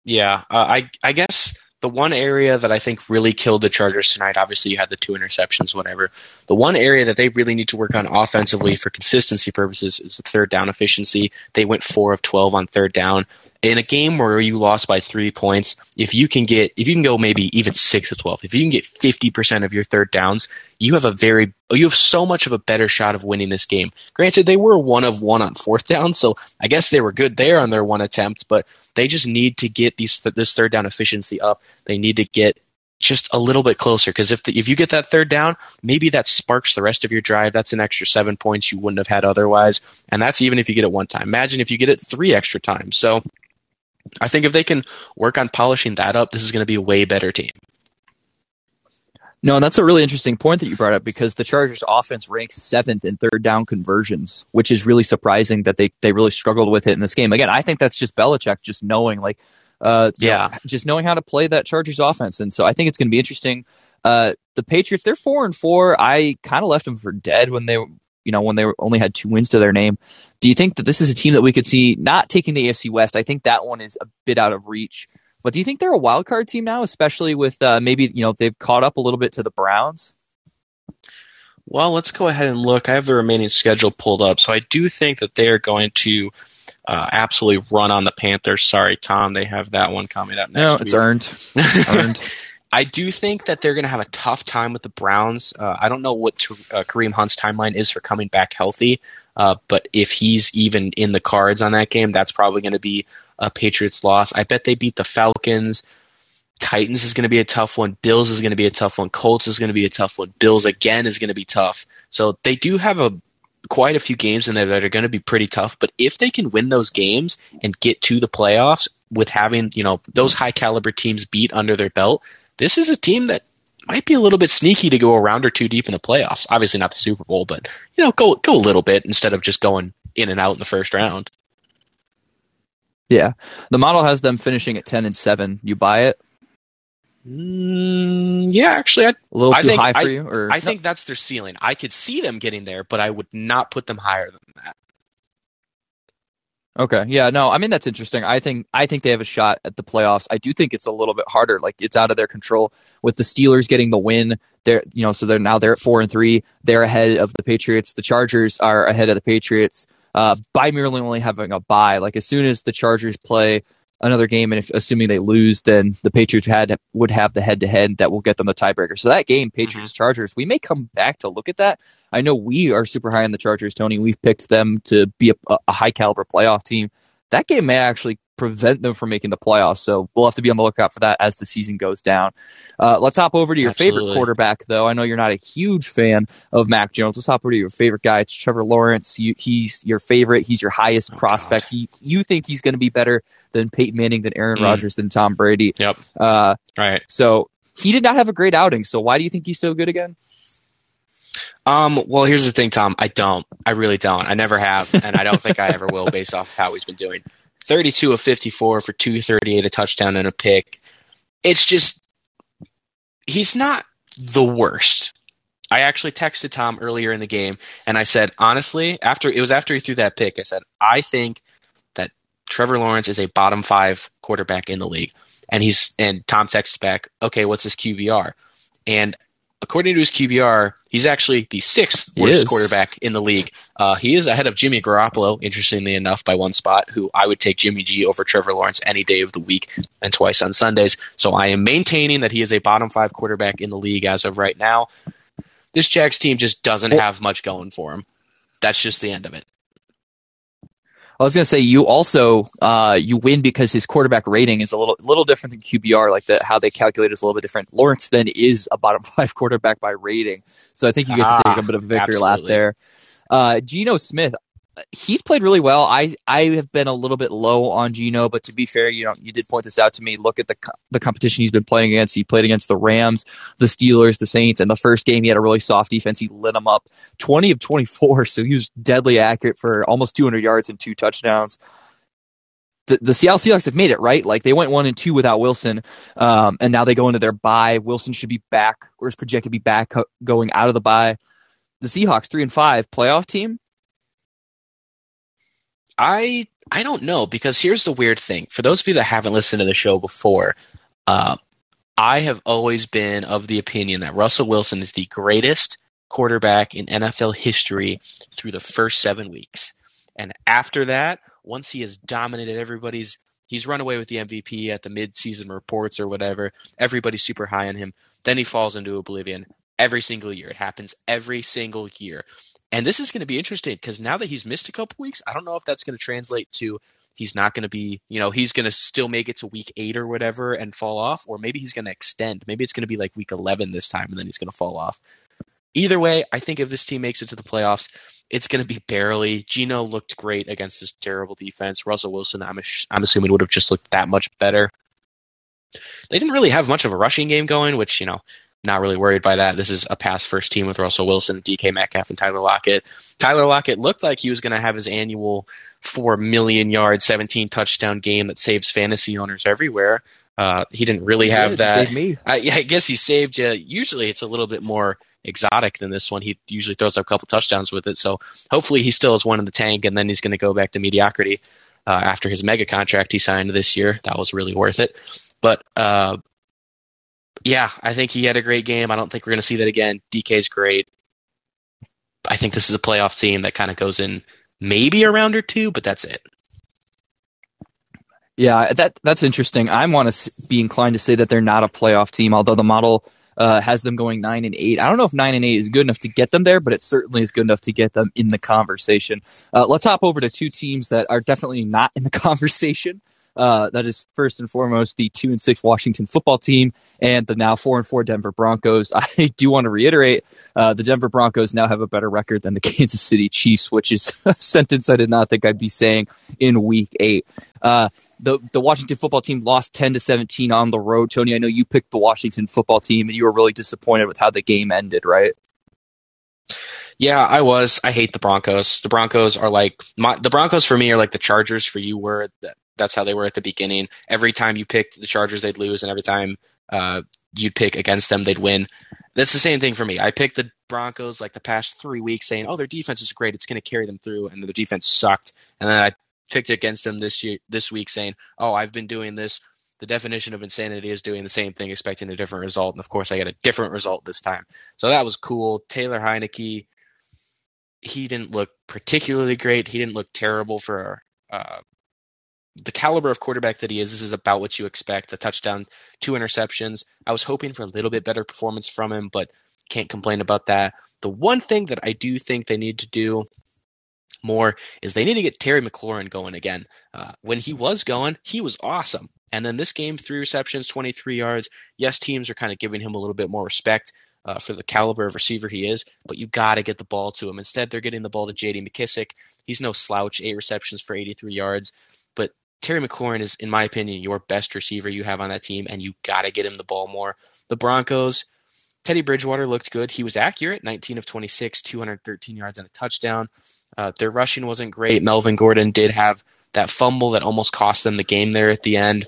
Yeah, uh, I I guess the one area that I think really killed the Chargers tonight, obviously you had the two interceptions, whatever. The one area that they really need to work on offensively for consistency purposes is the third down efficiency. They went four of twelve on third down in a game where you lost by three points, if you can get, if you can go maybe even six to 12, if you can get 50% of your third downs, you have a very, you have so much of a better shot of winning this game. Granted, they were one of one on fourth down, so I guess they were good there on their one attempt, but they just need to get these, this third down efficiency up. They need to get just a little bit closer because if the, if you get that third down, maybe that sparks the rest of your drive. That's an extra seven points you wouldn't have had otherwise, and that's even if you get it one time. Imagine if you get it three extra times. So I think if they can work on polishing that up, this is going to be a way better team. No, and that's a really interesting point that you brought up because the Chargers offense ranks seventh in third down conversions, which is really surprising that they, they really struggled with it in this game. Again, I think that's just Belichick just knowing like uh yeah, know, just knowing how to play that Chargers offense. And so I think it's gonna be interesting. Uh the Patriots, they're four and four. I kind of left them for dead when they you know, when they only had two wins to their name. Do you think that this is a team that we could see not taking the AFC West? I think that one is a bit out of reach. But do you think they're a wild card team now, especially with uh, maybe you know they've caught up a little bit to the Browns? Well, let's go ahead and look. I have the remaining schedule pulled up, so I do think that they are going to uh, absolutely run on the Panthers. Sorry, Tom, they have that one coming up next. No, it's week. earned. earned. I do think that they're going to have a tough time with the Browns. Uh, I don't know what to, uh, Kareem Hunt's timeline is for coming back healthy, uh, but if he's even in the cards on that game, that's probably going to be a Patriots loss. I bet they beat the Falcons. Titans is going to be a tough one. Bills is going to be a tough one. Colts is going to be a tough one. Bills again is going to be tough. So they do have a quite a few games in there that are going to be pretty tough. But if they can win those games and get to the playoffs with having you know those high caliber teams beat under their belt, this is a team that might be a little bit sneaky to go a round or two deep in the playoffs. Obviously not the Super Bowl, but you know, go go a little bit instead of just going in and out in the first round. Yeah, the model has them finishing at ten and seven. You buy it? Mm, yeah, actually, I'd, a little too think, high for I, you. Or I think that's their ceiling. I could see them getting there, but I would not put them higher than that. Okay. Yeah, no, I mean that's interesting. I think I think they have a shot at the playoffs. I do think it's a little bit harder. Like it's out of their control with the Steelers getting the win. They're you know, so they're now they're at four and three. They're ahead of the Patriots. The Chargers are ahead of the Patriots uh, by merely only having a bye. Like as soon as the Chargers play another game, and if assuming they lose, then the Patriots had would have the head to head that will get them the tiebreaker. So that game, Patriots mm-hmm. Chargers, we may come back to look at that. I know we are super high on the Chargers, Tony. We've picked them to be a, a high caliber playoff team. That game may actually prevent them from making the playoffs. So we'll have to be on the lookout for that as the season goes down. Uh, let's hop over to your Absolutely. favorite quarterback, though. I know you're not a huge fan of Mac Jones. Let's hop over to your favorite guy. It's Trevor Lawrence. You, he's your favorite. He's your highest oh, prospect. He, you think he's going to be better than Peyton Manning, than Aaron mm. Rodgers, than Tom Brady. Yep. Uh, right. So he did not have a great outing. So why do you think he's so good again? Um, well, here's the thing, Tom. I don't. I really don't. I never have, and I don't think I ever will, based off of how he's been doing. 32 of 54 for 238, a touchdown and a pick. It's just, he's not the worst. I actually texted Tom earlier in the game and I said, honestly, after it was after he threw that pick, I said, I think that Trevor Lawrence is a bottom five quarterback in the league. And he's and Tom texted back, okay, what's his QBR? And according to his QBR, he's actually the sixth worst quarterback in the league. Uh, he is ahead of Jimmy Garoppolo, interestingly enough, by one spot, who I would take Jimmy G over Trevor Lawrence any day of the week and twice on Sundays. So I am maintaining that he is a bottom five quarterback in the league as of right now. This Jags team just doesn't have much going for him. That's just the end of it. I was going to say you also uh, you win because his quarterback rating is a little little different than QBR. Like the how they calculate is a little bit different. Lawrence then is a bottom five quarterback by rating, so I think you get to take a bit of a victory absolutely. lap there. Uh, Geno Smith, he's played really well. I I have been a little bit low on Geno, but to be fair, you know, you did point this out to me. Look at the the competition he's been playing against. He played against the Rams, the Steelers, the Saints, and the first game he had a really soft defense. He lit them up, twenty of twenty four. So he was deadly accurate for almost two hundred yards and two touchdowns. The, the Seattle Seahawks have made it right. Like they went one and two without Wilson, um, and now they go into their bye. Wilson should be back, or is projected to be back going out of the bye. The Seahawks three and five playoff team I I don't know because here's the weird thing. For those of you that haven't listened to the show before, uh, I have always been of the opinion that Russell Wilson is the greatest quarterback in NFL history through the first seven weeks, and after that, once he has dominated everybody's, he's run away with the MVP at the mid-season reports or whatever. Everybody's super high on him. Then he falls into oblivion every single year. It happens every single year. And this is going to be interesting because now that he's missed a couple weeks, I don't know if that's going to translate to he's not going to be, you know, he's going to still make it to week eight or whatever and fall off, or maybe he's going to extend. Maybe it's going to be like week 11 this time and then he's going to fall off. Either way, I think if this team makes it to the playoffs, it's going to be barely. Geno looked great against this terrible defense. Russell Wilson, I'm, I'm assuming, would have just looked that much better. They didn't really have much of a rushing game going, which, you know, not really worried by that. This is a pass first team with Russell Wilson, DK Metcalf, and Tyler Lockett. Tyler Lockett looked like he was going to have his annual four million yard, seventeen touchdown game that saves fantasy owners everywhere. Uh, he didn't really have did. that. Me. I, I guess he saved you. Usually, it's a little bit more exotic than this one. He usually throws up a couple touchdowns with it. So hopefully, he still has one in the tank, and then he's going to go back to mediocrity uh, after his mega contract he signed this year. That was really worth it. But uh, yeah, I think he had a great game. I don't think we're going to see that again. DK's great. I think this is a playoff team that kind of goes in maybe a round or two, but that's it. Yeah, that that's interesting. I want to be inclined to say that they're not a playoff team, although the model uh, has them going nine and eight. I don't know if nine and eight is good enough to get them there, but it certainly is good enough to get them in the conversation. Uh, let's hop over to two teams that are definitely not in the conversation. Uh, that is first and foremost the two and six Washington football team and the now four and four Denver Broncos. I do want to reiterate uh, the Denver Broncos now have a better record than the Kansas City Chiefs, which is a sentence I did not think I'd be saying in Week Eight. Uh, the the Washington football team lost 10 to 17 on the road. Tony, I know you picked the Washington football team and you were really disappointed with how the game ended, right? Yeah, I was. I hate the Broncos. The Broncos are like my, the Broncos for me are like the Chargers for you were. That's how they were at the beginning. Every time you picked the Chargers, they'd lose, and every time uh, you'd pick against them, they'd win. That's the same thing for me. I picked the Broncos like the past three weeks, saying, "Oh, their defense is great; it's going to carry them through," and the defense sucked. And then I picked against them this year, this week, saying, "Oh, I've been doing this." The definition of insanity is doing the same thing, expecting a different result, and of course, I got a different result this time. So that was cool. Taylor Heinicke, he didn't look particularly great. He didn't look terrible for uh, the caliber of quarterback that he is, this is about what you expect. A touchdown, two interceptions. I was hoping for a little bit better performance from him, but can't complain about that. The one thing that I do think they need to do more is they need to get Terry McLaurin going again. Uh, when he was going, he was awesome. And then this game, three receptions, 23 yards. Yes, teams are kind of giving him a little bit more respect uh, for the caliber of receiver he is, but you got to get the ball to him. Instead, they're getting the ball to J.D. McKissick. He's no slouch, eight receptions for 83 yards. But Terry McLaurin is, in my opinion, your best receiver you have on that team, and you got to get him the ball more. The Broncos, Teddy Bridgewater looked good. He was accurate, 19 of 26, 213 yards and a touchdown. Uh, their rushing wasn't great. Melvin Gordon did have that fumble that almost cost them the game there at the end.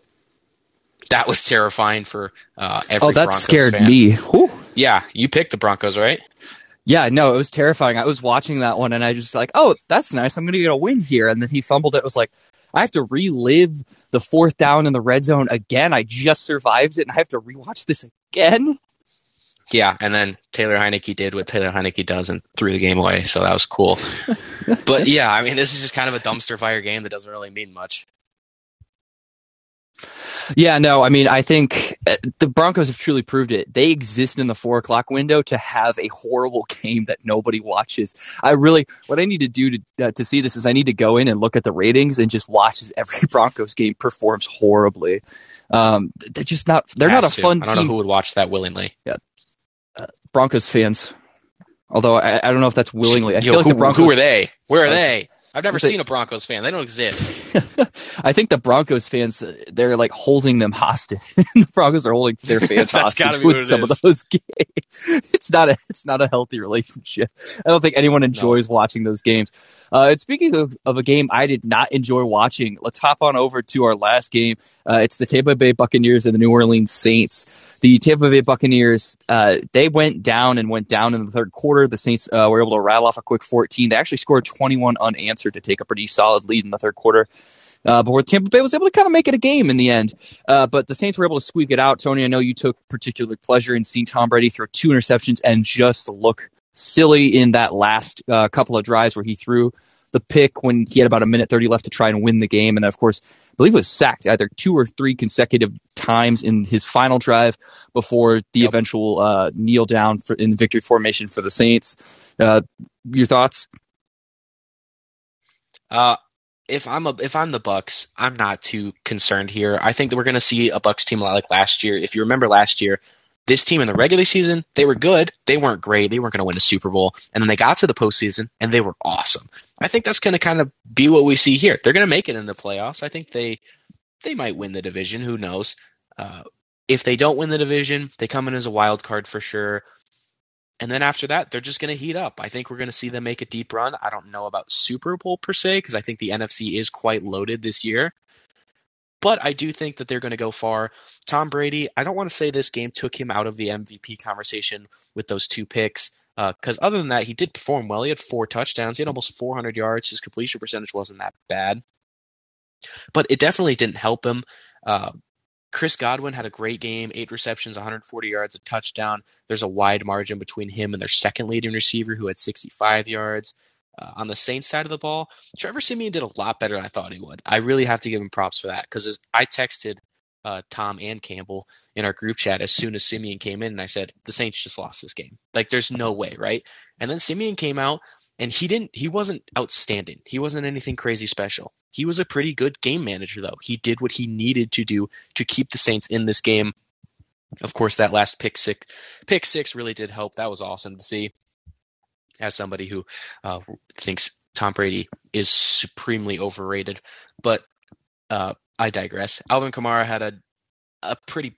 That was terrifying for uh, every. Oh, that Broncos scared fan. me. Whew. Yeah, you picked the Broncos, right? Yeah, no, it was terrifying. I was watching that one and I just like, oh, that's nice. I'm going to get a win here. And then he fumbled it. it was like, I have to relive the fourth down in the red zone again. I just survived it, and I have to rewatch this again. Yeah, and then Taylor Heinicke did what Taylor Heinicke does and threw the game away, so that was cool. but yeah, I mean, this is just kind of a dumpster fire game that doesn't really mean much. Yeah, no, I mean, I think uh, the Broncos have truly proved it. They exist in the four o'clock window to have a horrible game that nobody watches. I really, what I need to do to uh, to see this is I need to go in and look at the ratings and just watch as every Broncos game performs horribly. Um, they're just not. They're not a to. fun I don't team. know who would watch that willingly. Yeah. Broncos fans. Although I, I don't know if that's willingly. I Yo, feel like who, the Broncos. who are they? Where are they? I've never seen a Broncos fan. They don't exist. I think the Broncos fans they're like holding them hostage. the Broncos are holding their fans hostage with some is. of those games. It's not a it's not a healthy relationship. I don't think anyone enjoys no. watching those games. Uh, and speaking of, of a game I did not enjoy watching, let's hop on over to our last game. Uh, it's the Tampa Bay Buccaneers and the New Orleans Saints. The Tampa Bay Buccaneers uh, they went down and went down in the third quarter. The Saints uh, were able to rattle off a quick 14. They actually scored 21 unanswered to take a pretty solid lead in the third quarter. Uh, but where Tampa Bay was able to kind of make it a game in the end. Uh, but the Saints were able to squeak it out. Tony, I know you took particular pleasure in seeing Tom Brady throw two interceptions and just look silly in that last uh, couple of drives where he threw the pick when he had about a minute 30 left to try and win the game. And then, of course, I believe it was sacked either two or three consecutive times in his final drive before the yep. eventual uh, kneel down for, in victory formation for the Saints. Uh, your thoughts? Uh, if I'm a if I'm the Bucks, I'm not too concerned here. I think that we're going to see a Bucks team a lot like last year. If you remember last year, this team in the regular season, they were good. They weren't great. They weren't going to win a Super Bowl. And then they got to the postseason and they were awesome. I think that's going to kind of be what we see here. They're going to make it in the playoffs. I think they they might win the division. Who knows? Uh, if they don't win the division, they come in as a wild card for sure. And then after that, they're just going to heat up. I think we're going to see them make a deep run. I don't know about Super Bowl per se because I think the NFC is quite loaded this year. But I do think that they're going to go far. Tom Brady, I don't want to say this game took him out of the MVP conversation with those two picks. Because uh, other than that, he did perform well. He had four touchdowns. He had almost 400 yards. His completion percentage wasn't that bad. But it definitely didn't help him. Uh, Chris Godwin had a great game, eight receptions, 140 yards, a touchdown. There's a wide margin between him and their second leading receiver, who had 65 yards. Uh, on the Saints side of the ball, Trevor Siemian did a lot better than I thought he would. I really have to give him props for that because I texted uh, Tom and Campbell in our group chat as soon as Siemian came in, and I said the Saints just lost this game. Like, there's no way, right? And then Siemian came out, and he didn't. He wasn't outstanding. He wasn't anything crazy special. He was a pretty good game manager, though. He did what he needed to do to keep the Saints in this game. Of course, that last pick six, pick six really did help. That was awesome to see as somebody who uh, thinks Tom Brady is supremely overrated. But uh, I digress. Alvin Kamara had a a pretty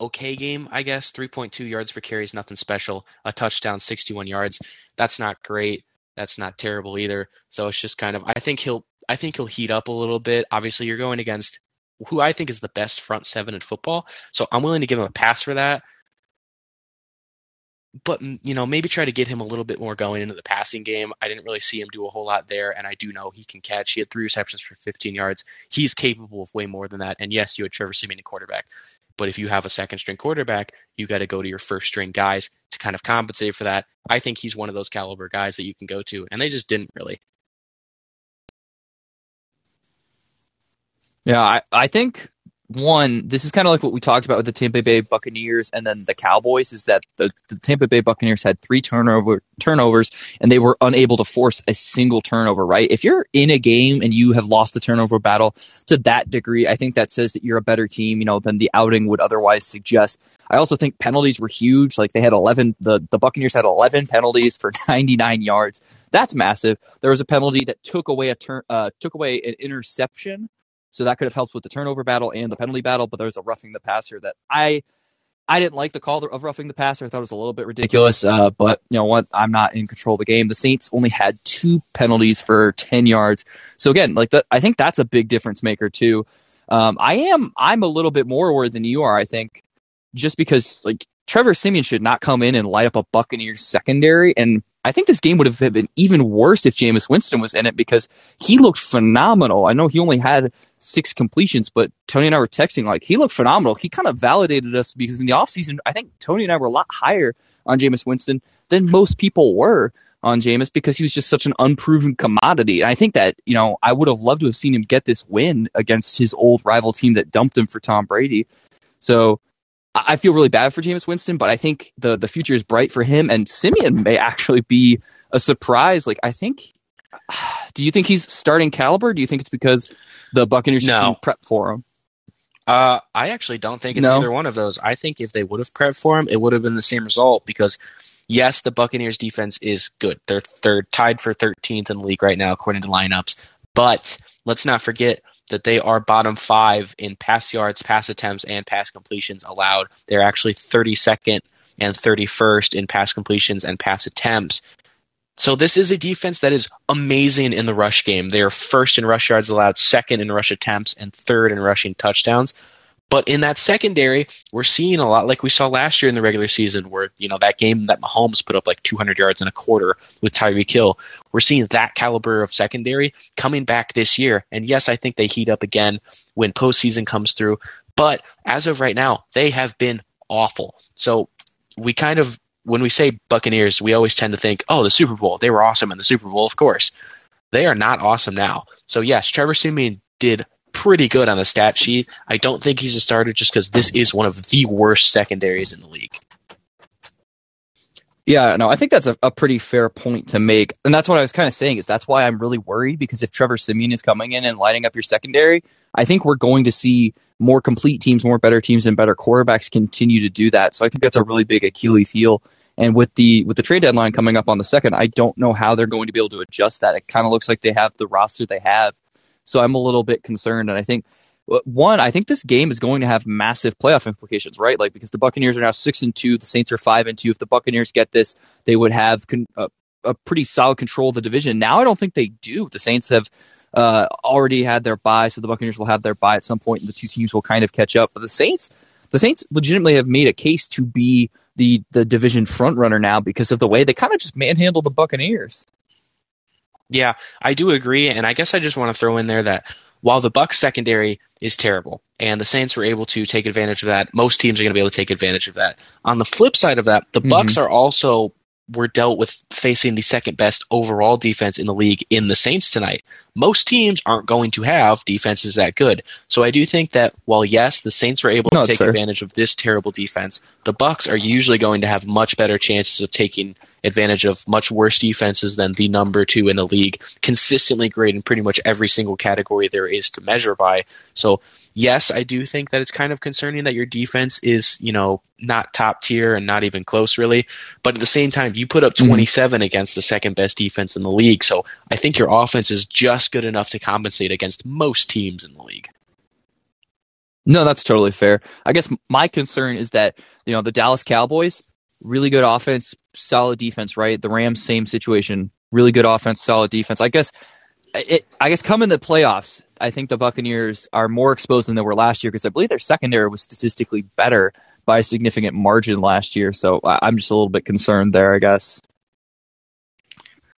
okay game, I guess. 3.2 yards per carry is nothing special. A touchdown, 61 yards. That's not great. That's not terrible either. So it's just kind of I think he'll I think he'll heat up a little bit. Obviously, you're going against who I think is the best front seven in football. So I'm willing to give him a pass for that but you know maybe try to get him a little bit more going into the passing game. I didn't really see him do a whole lot there, and I do know he can catch. He had three receptions for 15 yards. He's capable of way more than that. And yes, you had Trevor Siemian quarterback, but if you have a second string quarterback, you got to go to your first string guys to kind of compensate for that. I think he's one of those caliber guys that you can go to, and they just didn't really. Yeah, I, I think one, this is kind of like what we talked about with the Tampa Bay Buccaneers and then the Cowboys is that the, the, Tampa Bay Buccaneers had three turnover turnovers and they were unable to force a single turnover, right? If you're in a game and you have lost the turnover battle to that degree, I think that says that you're a better team, you know, than the outing would otherwise suggest. I also think penalties were huge. Like they had 11, the, the Buccaneers had 11 penalties for 99 yards. That's massive. There was a penalty that took away a turn, uh, took away an interception so that could have helped with the turnover battle and the penalty battle. But there was a roughing the passer that I I didn't like the call of roughing the passer. I thought it was a little bit ridiculous. Uh, but you know what? I'm not in control of the game. The Saints only had two penalties for 10 yards. So again, like the, I think that's a big difference maker too. Um, I am I'm a little bit more worried than you are. I think just because like Trevor Siemian should not come in and light up a Buccaneers secondary. And I think this game would have been even worse if Jameis Winston was in it because he looked phenomenal. I know he only had six completions, but Tony and I were texting like he looked phenomenal. He kind of validated us because in the offseason, I think Tony and I were a lot higher on Jameis Winston than most people were on Jameis because he was just such an unproven commodity. And I think that, you know, I would have loved to have seen him get this win against his old rival team that dumped him for Tom Brady. So I feel really bad for Jameis Winston, but I think the the future is bright for him, and Siemian may actually be a surprise. Like I think, do you think he's starting caliber? Do you think it's because the Buccaneers no. didn't prep for him? Uh, I actually don't think it's no. either one of those. I think if they would have prepped for him, it would have been the same result because yes, the Buccaneers defense is good. They're they're tied for 13th in the league right now according to lineups. But let's not forget that they are bottom five in pass yards, pass attempts, and pass completions allowed. They're actually 32nd and 31st in pass completions and pass attempts. So this is a defense that is amazing in the rush game. They are first in rush yards allowed, second in rush attempts, and third in rushing touchdowns. But in that secondary, we're seeing a lot like we saw last year in the regular season, where you know that game that Mahomes put up like 200 yards in a quarter with Tyreek Hill. We're seeing that caliber of secondary coming back this year. And yes, I think they heat up again when postseason comes through. But as of right now, they have been awful. So we kind of when we say Buccaneers, we always tend to think, oh, the Super Bowl. They were awesome in the Super Bowl, of course. They are not awesome now. So yes, Trevor Siemian did pretty good on the stat sheet. I don't think he's a starter just because this is one of the worst secondaries in the league. Yeah, no, I think that's a, a pretty fair point to make. And that's what I was kind of saying is that's why I'm really worried because if Trevor Siemian is coming in and lighting up your secondary, I think we're going to see more complete teams, more better teams, and better quarterbacks continue to do that. So I think that's a really big Achilles heel. And with the with the trade deadline coming up on the second, I don't know how they're going to be able to adjust that. It kind of looks like they have the roster they have so I'm a little bit concerned. And I think one, I think this game is going to have massive playoff implications, right? Like because the Buccaneers are now six and two, the Saints are five and two. If the Buccaneers get this, they would have con- a, a, pretty solid control of the division. Now I don't think they do. The Saints have uh, already had their bye, so the Buccaneers will have their bye at some point, and the two teams will kind of catch up. But the Saints, the Saints legitimately have made a case to be the the division front runner now because of the way they kind of just manhandle the Buccaneers. Yeah, I do agree, and I guess I just want to throw in there that while the Bucks secondary is terrible, and the Saints were able to take advantage of that, most teams are going to be able to take advantage of that. On the flip side of that, the mm-hmm. Bucks are also were dealt with facing the second best overall defense in the league in the Saints tonight. Most teams aren't going to have defenses that good. So I do think that while yes, the Saints were able no, to take fair. advantage of this terrible defense, the Bucks are usually going to have much better chances of taking advantage of much worse defenses than the number two in the league, consistently great in pretty much every single category there is to measure by. So, yes, I do think that it's kind of concerning that your defense is, you know, not top tier and not even close, really. But at the same time, you put up mm-hmm. 27 mm-hmm. against the second best defense in the league. So, I think your offense is just good enough to compensate against most teams in the league. No, that's totally fair. I guess my concern is that, you know, the Dallas Cowboys, really good offense, solid defense, right? The Rams, same situation. Really good offense, solid defense. I guess it, I guess come in the playoffs, I think the Buccaneers are more exposed than they were last year because I believe their secondary was statistically better by a significant margin last year. So I'm just a little bit concerned there, I guess.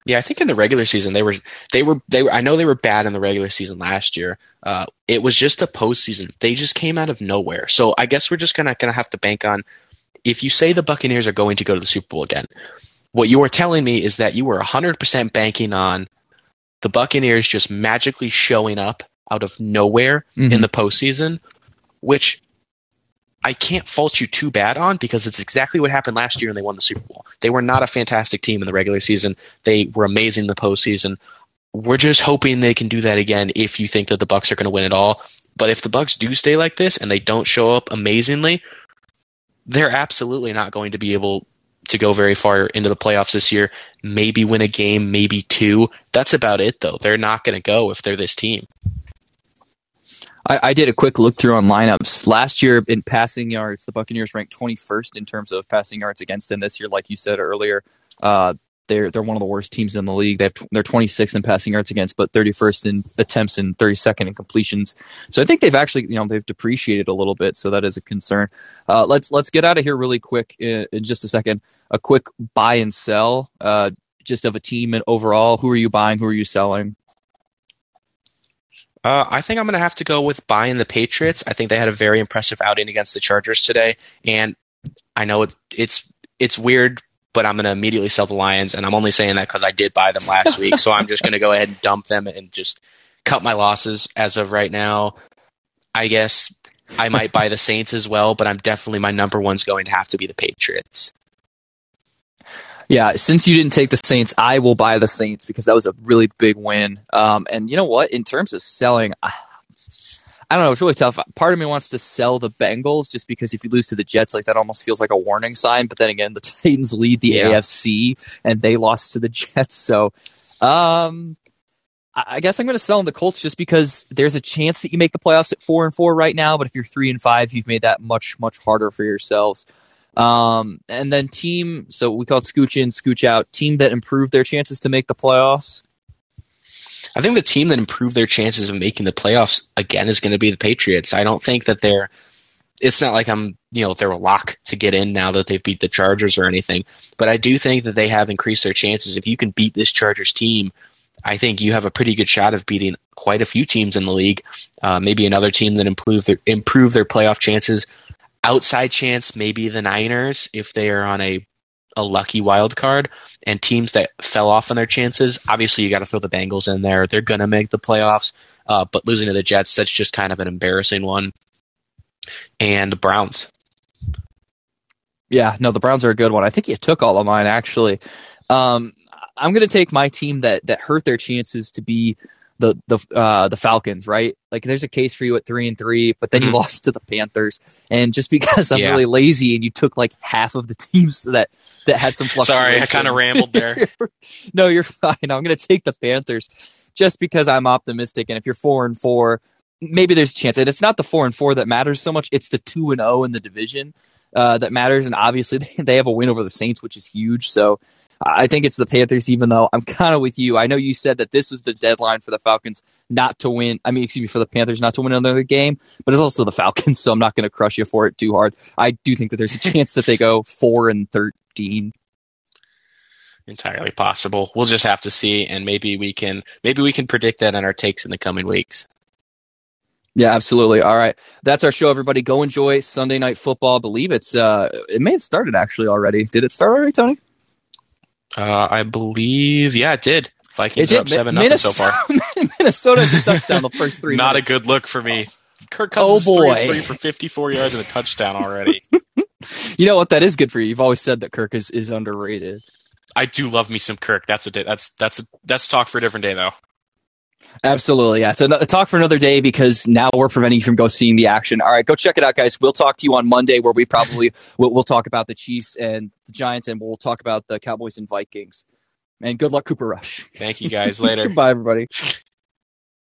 Yeah, I think in the regular season they were they were they were I know they were bad in the regular season last year. Uh, it was just the postseason. They just came out of nowhere. So I guess we're just gonna gonna have to bank on if you say the Buccaneers are going to go to the Super Bowl again, what you are telling me is that you were 100% banking on the Buccaneers just magically showing up out of nowhere mm-hmm. in the postseason, which I can't fault you too bad on because it's exactly what happened last year and they won the Super Bowl. They were not a fantastic team in the regular season. They were amazing in the postseason. We're just hoping they can do that again if you think that the Bucks are going to win it all. But if the Bucks do stay like this and they don't show up amazingly, they're absolutely not going to be able to go very far into the playoffs this year. Maybe win a game, maybe two. That's about it, though. They're not going to go if they're this team. I, I, did a quick look through on lineups. Last year in passing yards, the Buccaneers ranked 21st in terms of passing yards against them. This year, like you said earlier, uh, they're they're one of the worst teams in the league. They have they're 26th in passing yards against, but 31st in attempts and 32nd in completions. So I think they've actually you know they've depreciated a little bit. So that is a concern. Uh, let's let's get out of here really quick in, in, just a second. A quick buy and sell, uh, just of a team and overall. Who are you buying? Who are you selling? Uh, I think I'm going to have to go with buying the Patriots. I think they had a very impressive outing against the Chargers today, and I know it, it's it's weird but I'm going to immediately sell the Lions. And I'm only saying that because I did buy them last week. So I'm just going to go ahead and dump them and just cut my losses as of right now. I guess I might buy the Saints as well, but I'm definitely my number one's going to have to be the Patriots. Yeah, since you didn't take the Saints, I will buy the Saints because that was a really big win. Um, and you know what? In terms of selling, I don't know. It's really tough. Part of me wants to sell the Bengals just because if you lose to the Jets, like that almost feels like a warning sign. But then again, the Titans lead the Yeah. AFC and they lost to the Jets. So, um, I guess I'm going to sell them the Colts just because there's a chance that you make the playoffs at four and four right now. But if you're three and five, you've made that much much harder for yourselves. Um, and then team, so we call it scooch in, scooch out. Team that improved their chances to make the playoffs. I think the team that improved their chances of making the playoffs again is going to be the Patriots. I don't think that they're. It's not like I'm, you know, they're a lock to get in now that they've beat the Chargers or anything. But I do think that they have increased their chances. If you can beat this Chargers team, I think you have a pretty good shot of beating quite a few teams in the league. Uh, maybe another team that improve their improve their playoff chances. Outside chance, maybe the Niners if they are on a a lucky wild card and teams that fell off on their chances. Obviously, you got to throw the Bengals in there. They're going to make the playoffs, uh, but losing to the Jets, that's just kind of an embarrassing one. And the Browns. Yeah, no, the Browns are a good one. I think you took all of mine actually. Um, I'm going to take my team that that hurt their chances to be the the uh, the Falcons, right? Like, there's a case for you at three and three, but then you Mhm. lost to the Panthers, and just because I'm Yeah. really lazy and you took like half of the teams that that had some fluctuation. Sorry, I kind of rambled there. no, you're fine. I'm going to take the Panthers just because I'm optimistic. And if you're four and four, maybe there's a chance. And it's not the four and four that matters so much; it's the two and zero in the division uh, that matters. And obviously, they, they have a win over the Saints, which is huge. So I think it's the Panthers. Even though I'm kind of with you, I know you said that this was the deadline for the Falcons not to win. I mean, excuse me, for the Panthers not to win another game, but it's also the Falcons. So I'm not going to crush you for it too hard. I do think that there's a chance that they go four and thirteen. Entirely possible. We'll just have to see, and maybe we can maybe we can predict that in our takes in the coming weeks. Yeah, absolutely. All right. That's our show, everybody. Go enjoy Sunday night football. I believe it's uh it may have started actually already. Did it start already, Tony? Uh, I believe, yeah, it did. Vikings It are up did. seven nothing so far. Minnesota has a touchdown the first three Not a good look for me. Kirk Oh, Cousins is three boy. three for 54 yards and a touchdown already. You know what? That is good for you. You've always said that Kirk is, is underrated. I do love me some Kirk. That's a that's that's a, that's talk for a different day though. Absolutely. Yeah. It's a, a talk for another day because now we're preventing you from go seeing the action. All right. Go check it out, guys. We'll talk to you on Monday where we probably we'll, we'll talk about the Chiefs and the Giants and we'll talk about the Cowboys and Vikings. And good luck, Cooper Rush. Thank you guys. Later. Goodbye, everybody.